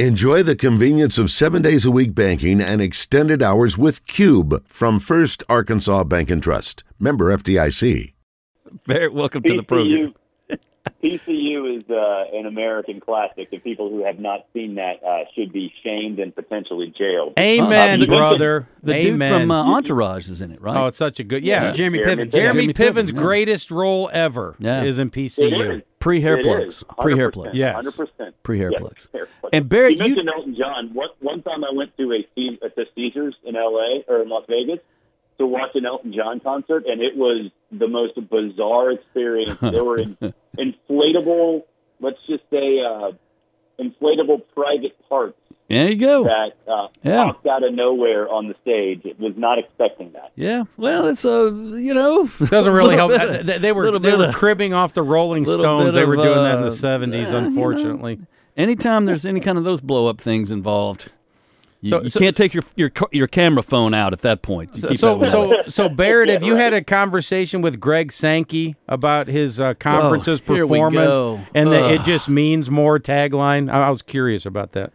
Enjoy the convenience of seven days a week banking and extended hours with Cube from First Arkansas Bank and Trust. Member FDIC. Barrett, welcome to the program. PCU is uh, an American classic, and people who have not seen that uh, should be shamed and potentially jailed. Amen, Uh, brother. The Amen. dude from uh, Entourage is in it, right? oh, it's such a good yeah. Yeah, Jeremy Jeremy Piven. Jeremy, Jeremy Piven's Piven, yeah. greatest role ever Yeah. is in It PCU. Is. Pre hair plugs. is. Pre hair plugs. Yes. 100%. Pre-hair Yes, plugs. And Barrett, you you mentioned Elton John. One, one time I went to a Ce- at the Caesars in L.A. or in Las Vegas to watch an Elton John concert, and it was the most bizarre experience. There were in, inflatable, let's just say, uh, inflatable private parts there you go. that uh, Yeah. popped out of nowhere on the stage. It was not expecting that. Yeah. Well, it's a you know Doesn't really help. of- They, they were they were of- cribbing off the Rolling Stones. bit They were of, doing that in uh, the seventies. yeah, you know. unfortunately, anytime there's any kind of those blow up things involved, you, So- you so- can't take your your your camera phone out at that point. You keep that so one so so Barrett, have you Yeah, had a conversation with Greg Sankey about his uh, conference's Oh, performance go. and that it just means more tagline? I, I was curious about that.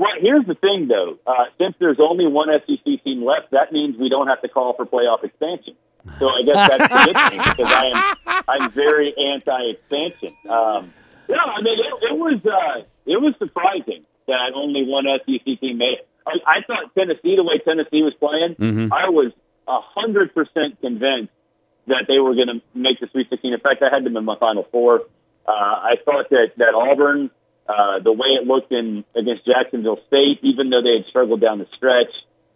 Well, here's the thing, though. Uh, since there's only one SEC team left, that means we don't have to call for playoff expansion. So I guess that's the good thing because I am I'm very anti-expansion. Um, no, I mean it, it was uh, it was surprising that only one SEC team made it. I, I thought Tennessee, the way Tennessee was playing, Mhm. I was a hundred percent convinced that they were going to make the Sweet 16. In fact, I had them in my Final Four. Uh, I thought that that Auburn, uh, the way it looked in against Jacksonville State, even though they had struggled down the stretch,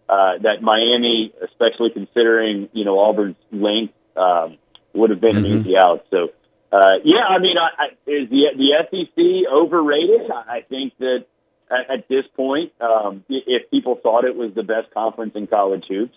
uh, that Miami, especially considering you know Auburn's length, um, would have been Mhm. an easy out. So, uh, yeah, I mean, I, I, is the the SEC overrated? I, I think that at, at this point, um, if people thought it was the best conference in college hoops,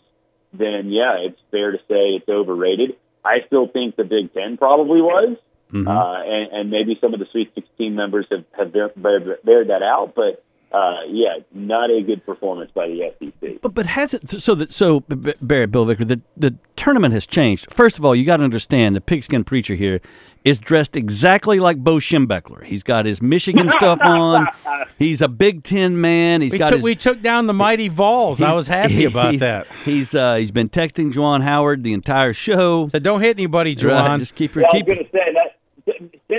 then yeah, it's fair to say it's overrated. I still think the Big Ten probably was, Mhm. uh, and, and maybe some of the Sweet 16 members have have bear, bear, bared that out. But uh, yeah, not a good performance by the SEC. But but has it so that so B- B- Barrett Bill Vicker the the tournament has changed. First of all, you got to understand the pigskin preacher here is dressed exactly like Bo Schembechler. He's got his Michigan stuff on. He's a Big Ten man. He's We got took his. we took down the mighty Vols. I was happy about he's- that. He's uh, he's been texting Juwan Howard the entire show. So don't hit anybody, Right, just keep your Well, I was going to say that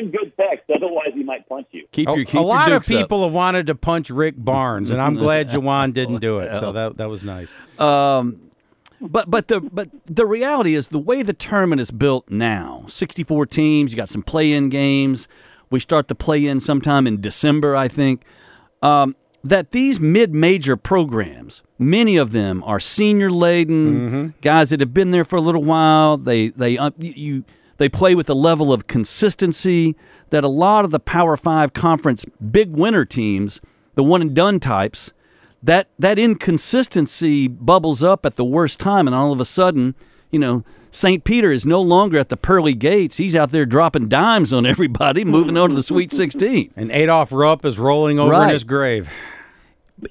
send good text, otherwise he might punch you. keep A, your keep a lot of dukes up. people have wanted to punch Rick Barnes, and I'm glad Juwan didn't do it. So that that was nice. Um, but but the but the reality is the way the tournament is built now, 64 teams, you got some play-in games. We start the play-in sometime in December, I think. Um, that these mid-major programs, many of them are senior laden guys that have been there for a little while. They they uh, you they play with a level of consistency that a lot of the Power Five conference big winner teams, the one and done types, that that inconsistency bubbles up at the worst time, and all of a sudden, you know, St. Peter is no longer at the pearly gates. He's out there dropping dimes on everybody, moving on to the Sweet 16. And Adolph Rupp is rolling over in his grave.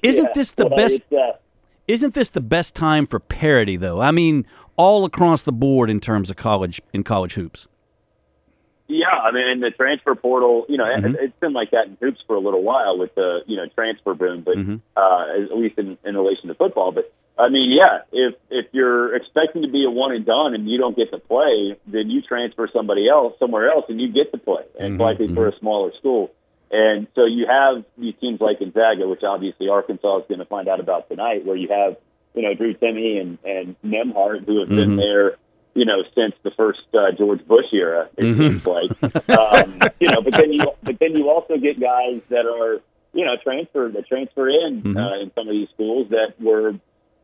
Isn't Yeah. this the Well, best? it's, uh, Isn't this the best time for parity, though? I mean, all across the board in terms of college in college hoops. Yeah, I mean the transfer portal. You know, Mhm. it, it's been like that in hoops for a little while with the you know transfer boom, but Mhm. uh, at least in, in relation to football. But I mean, yeah, if if you're expecting to be a one and done and you don't get to play, then you transfer somebody else somewhere else and you get to play, and Mhm, likely for a smaller school. And so you have these teams like Gonzaga, which obviously Arkansas is going to find out about tonight, where you have you know Drew Timme and and Nembhard who have been Mhm. there you know, since the first uh, George Bush era, it Mhm. seems like. Um, you know, but then you but then you also get guys that are you know transfer that transfer in Mhm. uh, in some of these schools that were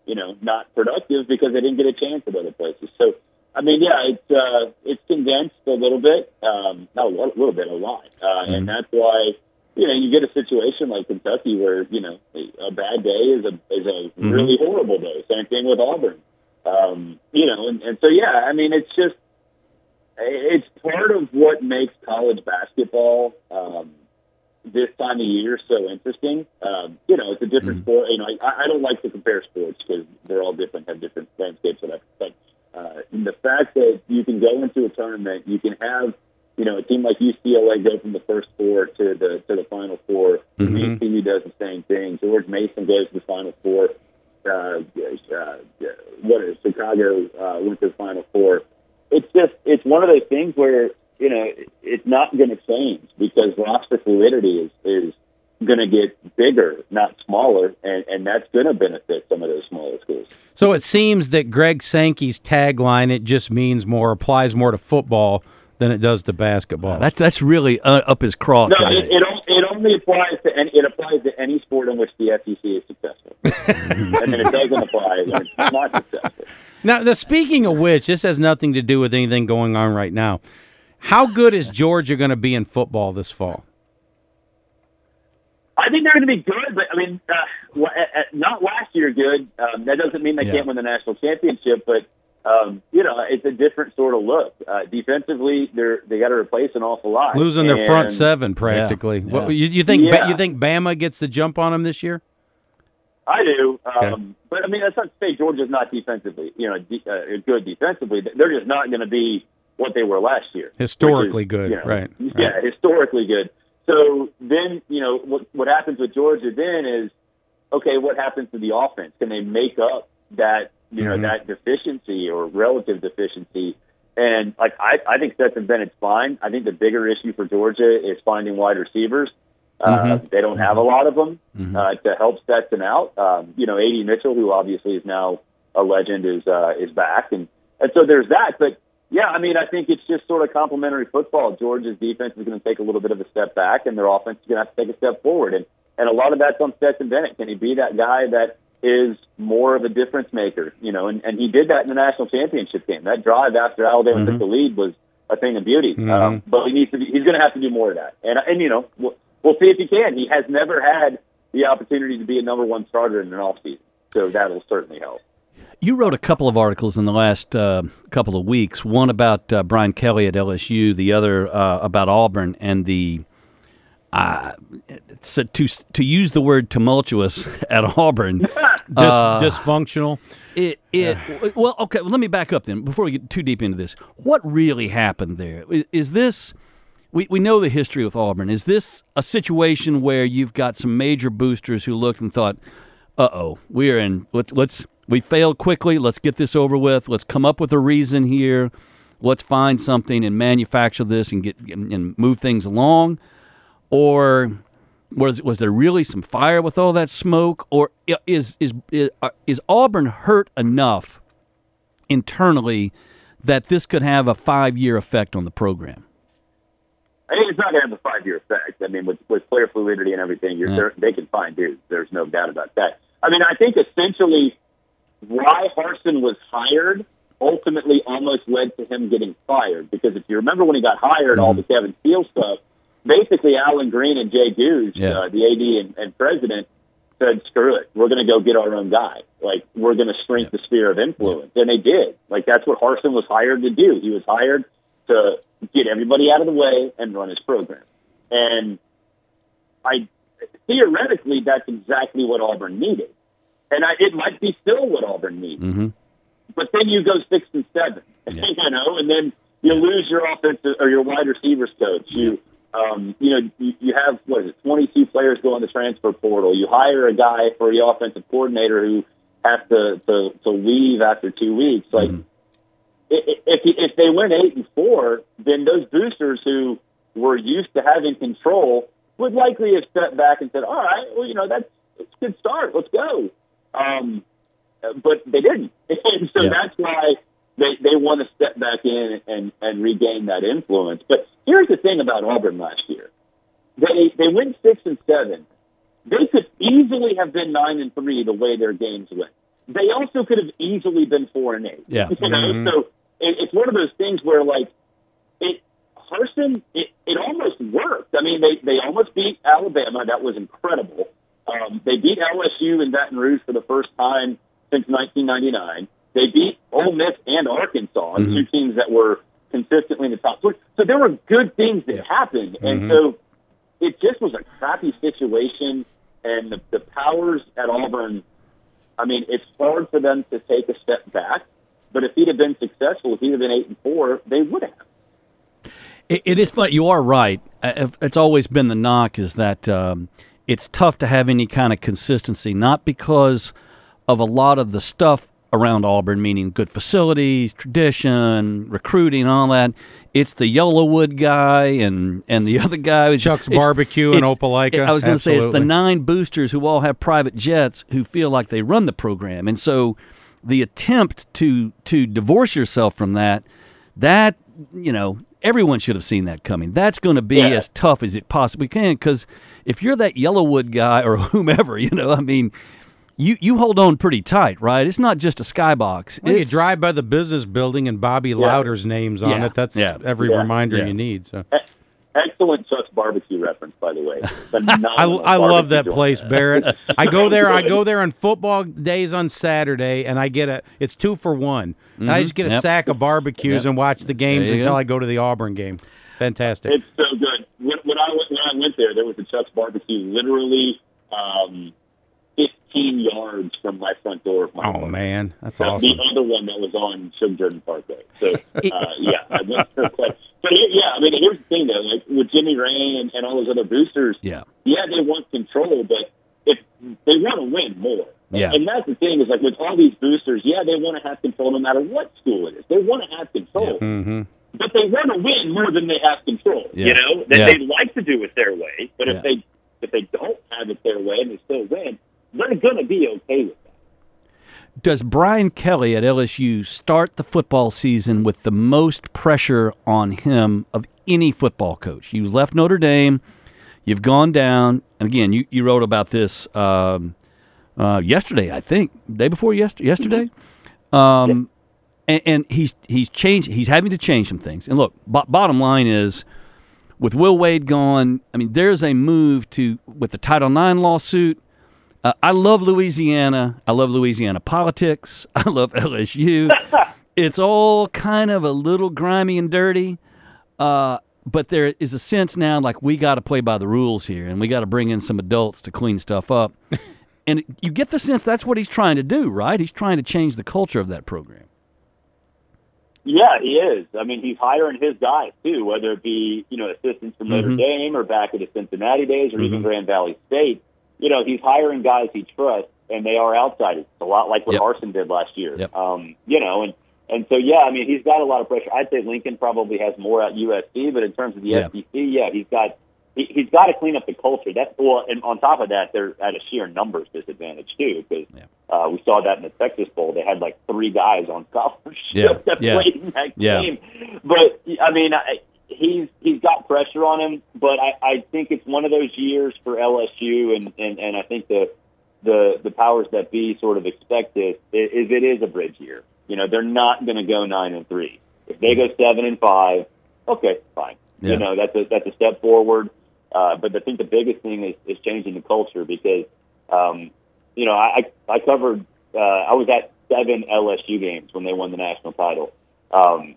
you know not productive because they didn't get a chance at other places. So I mean, yeah, it's uh, it's condensed a little bit, um, not a little, little bit, a lot, uh, Mhm. and that's why. You know, you get a situation like Kentucky where you know a bad day is a is a Mhm. really horrible day. Same thing with Auburn. Um, you know, and, and so yeah, I mean, it's just it's part of what makes college basketball um, this time of year so interesting. Um, you know, it's a different sport. You know, I, I don't like to compare sports because they're all different, have different landscapes, whatever. But uh, the fact that you can go into a tournament, you can have you know, a team like UCLA go from the first four to the to the final 4 Mhm. VCU does the same thing. George Mason goes to the final four. Uh, uh, what is Chicago uh, went to the final four. It's just it's one of those things where you know it's not going to change because roster fluidity is is going to get bigger, not smaller, and and that's going to benefit some of those smaller schools. So it seems that Greg Sankey's tagline it just means more applies more to football than it does to basketball. That's that's really uh, up his craw. No, it, it, it only applies to any, it applies to any sport in which the SEC is successful, and then it doesn't apply when it's not successful. Now, the speaking of which, this has nothing to do with anything going on right now. How good is Georgia going to be in football this fall? I think they're going to be good, but I mean, uh, wa- uh, uh, not last year good. Um, that doesn't mean they Yeah. can't win the national championship, but um, you know, it's a different sort of look. Uh, defensively, they're they got to replace an awful lot, Losing their front seven practically. Yeah, What, you, you think? Ba- Yeah. you think Bama gets the jump on them this year? I do, um, Okay. but I mean, that's not to say Georgia's not defensively, you know, de- uh, good defensively. They're just not going to be what they were last year. which is, Historically good, you know, right, Yeah, right. historically good. So then, you know, what what happens with Georgia then is, okay, what happens to the offense? Can they make up that you know Mhm. that deficiency or relative deficiency? And like I, I think Stetson Bennett's fine. I think the bigger issue for Georgia is finding wide receivers. Uh, Mhm. they don't have a lot of them Mhm. uh, to help Stetson out. Um, you know, Ad Mitchell, who obviously is now a legend, is uh, is back, and and so there's that. But yeah, I mean, I think it's just sort of complementary football. Georgia's defense is going to take a little bit of a step back, and their offense is going to have to take a step forward. And and a lot of that's on Stetson Bennett. Can he be that guy that is more of a difference maker? You know, and, and he did that in the national championship game. That drive after Alabama Mhm. took the lead was a thing of beauty. Mhm. Um, but he needs to be. He's going to have to do more of that. And and you know, we'll, we'll see if he can. He has never had the opportunity to be a number one starter in an offseason, so that'll certainly help. You wrote a couple of articles in the last uh, couple of weeks. One about uh, Brian Kelly at LSU, the other uh, about Auburn, and the uh, to to use the word tumultuous at Auburn. Dis- Uh, dysfunctional. It it well okay. Well, let me back up then before we get too deep into this. What really happened there? Is, is this? We, we know the history with Auburn. Is this a situation where you've got some major boosters who looked and thought, "Uh oh, we're in. Let's let's we failed quickly. Let's get this over with. Let's come up with a reason here. Let's find something and manufacture this and get and, and move things along." Or was was there really some fire with all that smoke, or is is is, uh, is Auburn hurt enough internally that this could have a five year effect on the program? I think it's not going to have a five year effect. I mean, with, with player fluidity and everything, you're, Yeah. they can find dudes. There's no doubt about that. I mean, I think essentially why Harsin was hired ultimately almost led to him getting fired. Because if you remember when he got hired, all the Kevin Steele stuff, basically Allen Greene and Jay Gogue, Yeah. uh, the AD and, and president, said, screw it. We're going to go get our own guy. Like, we're going to shrink the sphere of influence. And they did. Like, that's what Harsin was hired to do. He was hired to get everybody out of the way and run his program. And I theoretically, that's exactly what Auburn needed. And I, it might be still what Auburn needs. Mm-hmm. But then you go six and seven, you know, and then you lose your offensive or your wide receivers coach. You, um, you know, you, you have what is it, twenty two players go on the transfer portal. You hire a guy for the offensive coordinator who has to to, to leave after two weeks. Like, i- if if they win eight and four, then those boosters who were used to having control would likely have stepped back and said, "All right, well, you know, that's it's a good start. Let's go." Um, but they didn't, and so Yeah. that's why they they want to step back in and and regain that influence. But here's the thing about Auburn last year: they they win six and seven. They could easily have been nine and three the way their games went. They also could have easily been four and eight. Yeah. you know, so it, it's one of those things where like it Harsin, it, it almost worked. I mean, they they almost beat Alabama. That was incredible. Um, they beat LSU in Baton Rouge for the first time since 1999. They beat Ole Miss and Arkansas, two teams that were consistently in the top three. So there were good things that happened, and so it just was a crappy situation. And the, the powers at Auburn, I mean, it's hard for them to take a step back. But if he'd have been successful, if he'd have been eight and four, they would have. It, it is fun. You are right. Uh, It's always been the knock is that um, it's tough to have any kind of consistency, not because of a lot of the stuff around Auburn, meaning good facilities, tradition, recruiting, all that. It's the YellaWood guy and and the other guy, Chuck's It's- Barbecue in it's- Opelika. I was going to say it's the nine boosters who all have private jets who feel like they run the program, and so the attempt to to divorce yourself from that, that you know, everyone should have seen that coming. That's going to be Yeah. as tough as it possibly can because if you're that YellaWood guy or whomever, you know, I mean. You, you hold on pretty tight, right? It's not just a skybox. Well, you drive by the business building and Bobby Lowder's name's on Yeah. it. That's Yeah. every Yeah. reminder Yeah. you need. So Excellent Chuck's barbecue reference, by the way. I, I love that joint. place, Barrett. I go there. I go there on football days on Saturday, and I get a. It's two for one. And I just get a Yep. sack of barbecues Yep. and watch the games until go. I go to the Auburn game. Fantastic. It's so good. When, when I went, when I went there, there was a Chuck's barbecue literally um, 15 yards from my front door of my oh apartment. man, that's Uh, awesome. The other one that was on Shug Jordan Parkway. So uh, yeah, I went there. But, but yeah, I mean, here's the thing though, like with Jimmy Rane and, and all those other boosters, Yeah. yeah, they want control, but if they want to win more. Yeah. And that's the thing is like with all these boosters, yeah, they want to have control no matter what school it is. They want to have control. hmm But they want to win more than they have control. Yeah. You know, that Yeah. they'd like to do it their way, but Yeah. if they if they don't have it their way and they still win, they're going to be okay with that. Does Brian Kelly at LSU start the football season with the most pressure on him of any football coach? You left Notre Dame, you've gone down, and again, you, you wrote about this um, uh, yesterday, I think, day before yesterday. Yesterday, um, and, and he's he's changed. He's having to change some things. And look, bo- bottom line is, with Will Wade gone, I mean, there's a move to with the Title IX lawsuit. Uh, I love Louisiana. I love Louisiana politics. I love LSU. it's all kind of a little grimy and dirty. Uh, but there is a sense now like we got to play by the rules here and we got to bring in some adults to clean stuff up. and you get the sense that's what he's trying to do, right? He's trying to change the culture of that program. Yeah, he is. I mean, he's hiring his guys too, whether it be you know assistants from Notre Mhm. Dame or back at the Cincinnati days or even Mhm. Grand Valley State. You know, he's hiring guys he trusts, and they are outsiders. It's a lot like what Yep. Harsin did last year. Yep. Um, you know, and and so yeah, I mean, he's got a lot of pressure. I'd say Lincoln probably has more at USC, but in terms of the Yeah. SEC, yeah, he's got. He, he's got to clean up the culture. That's well, and on top of that, they're at a sheer numbers disadvantage too, because Yeah. uh, we saw that in the Texas Bowl. They had like three guys on scholarship Yeah, that yeah, played in that yeah. game. But I mean, I, he's he's got pressure on him. But I, I think it's one of those years for LSU, and and, and I think the the the powers that be sort of expect this is it is a bridge year. You know, they're not going to go nine and three. If they go seven and five, okay, fine. Yeah. You know, that's a that's a step forward. Uh, but I think the biggest thing is, is changing the culture because, um, you know, I I covered. Uh, I was at seven LSU games when they won the national title. Um,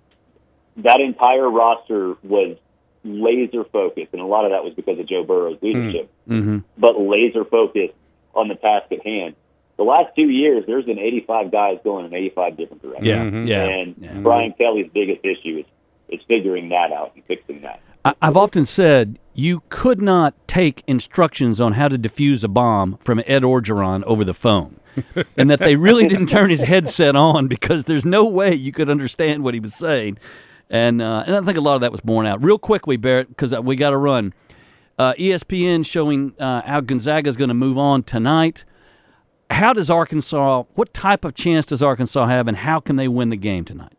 that entire roster was laser focused, and a lot of that was because of Joe Burrow's leadership. Mm-hmm. But laser focused on the task at hand. The last two years, there's been 85 guys going in 85 different directions. Yeah, Mhm. yeah. And yeah. Brian Kelly's biggest issue is is figuring that out and fixing that. I, I've often said you could not take instructions on how to defuse a bomb from Ed Orgeron over the phone, and that they really didn't turn his headset on because there's no way you could understand what he was saying. And uh, and I think a lot of that was borne out. Real quickly, Barrett, because we got to run. Uh, ESPN showing uh, how Gonzaga is going to move on tonight. How does Arkansas? What type of chance does Arkansas have, and how can they win the game tonight?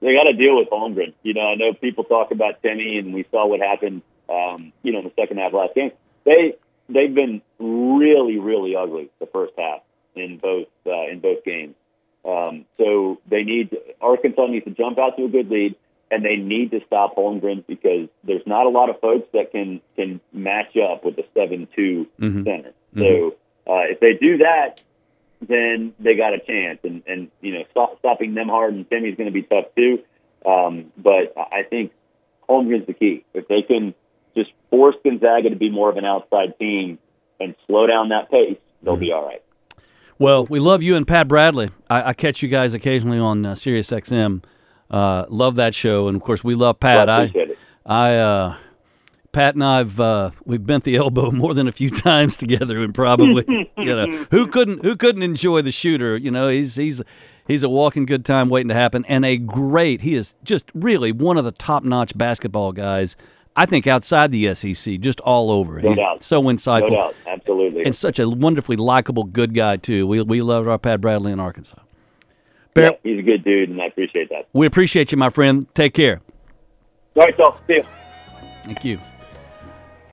they got to deal with Holmgren. You know, I know people talk about Timme, and we saw what happened. Um, you know, in the second half last game, they they've been really, really ugly the first half in both uh, in both games. Um, so they need Arkansas needs to jump out to a good lead, and they need to stop Holmgren because there's not a lot of folks that can can match up with the seven two Mhm. center. So uh, if they do that, then they got a chance. And, and you know, stop, stopping Nembhard and Timme's going to be tough too. Um, but I think Holmgren's the key. If they can just force Gonzaga to be more of an outside team and slow down that pace, they'll be all right. Well, we love you and Pat Bradley. I, I catch you guys occasionally on uh, Sirius XM. Uh, love that show, and of course, we love Pat. Well, I I it. I uh, Pat and I've uh, we've bent the elbow more than a few times together, and probably you know who couldn't who couldn't enjoy the shooter. You know, he's he's he's a walking good time waiting to happen, and a great. He is just really one of the top notch basketball guys. I think outside the SEC, just all over. No he's doubt. so insightful No doubt. Absolutely. and such a wonderfully likable, good guy too. We we love our Pat Bradley in Arkansas. Yeah, he's a good dude, and I appreciate that. we appreciate you, my friend. Take care. All right, so see you. Thank you.